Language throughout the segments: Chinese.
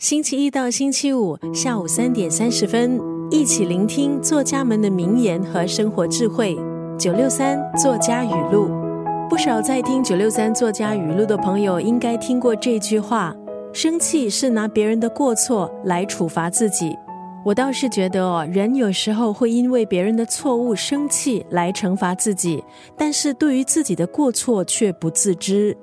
星期一到星期五下午三点三十分，一起聆听作家们的名言和生活智慧。九六三作家语录，不少在听九六三作家语录的朋友应该听过这句话：生气是拿别人的过错来处罚自己。我倒是觉得哦，人有时候会因为别人的错误生气来惩罚自己，但是对于自己的过错却不自知。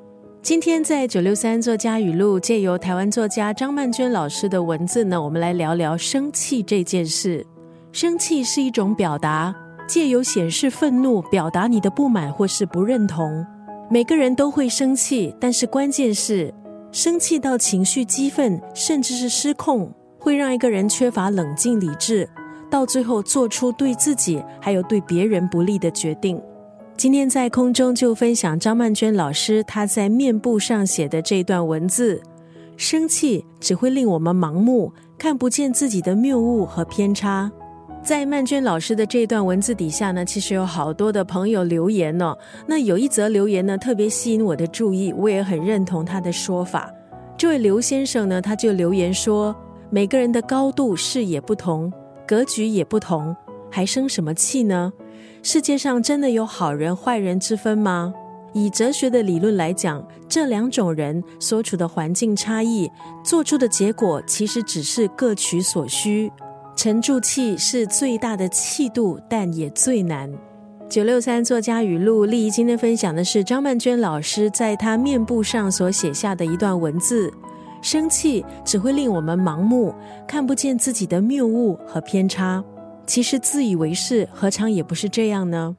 今天在九六三作家语录，借由台湾作家张曼娟老师的文字呢，我们来聊聊生气这件事。生气是一种表达，借由显示愤怒，表达你的不满或是不认同。每个人都会生气，但是关键是，生气到情绪激愤，甚至是失控，会让一个人缺乏冷静理智，到最后做出对自己还有对别人不利的决定。今天在空中就分享张曼娟老师她在面部上写的这段文字：生气只会令我们盲目，看不见自己的谬误和偏差。在曼娟老师的这段文字底下呢，其实有好多的朋友留言哦。那有一则留言呢，特别吸引我的注意，我也很认同他的说法。这位刘先生呢，他就留言说：每个人的高度视野不同，格局也不同，还生什么气呢？世界上真的有好人坏人之分吗？以哲学的理论来讲，这两种人所处的环境差异，做出的结果其实只是各取所需。沉住气是最大的气度，但也最难。九六三作家语录，丽怡今天分享的是张曼娟老师在她面部上所写下的一段文字：生气只会令我们盲目，看不见自己的谬误和偏差。其实自以为是，何尝也不是这样呢？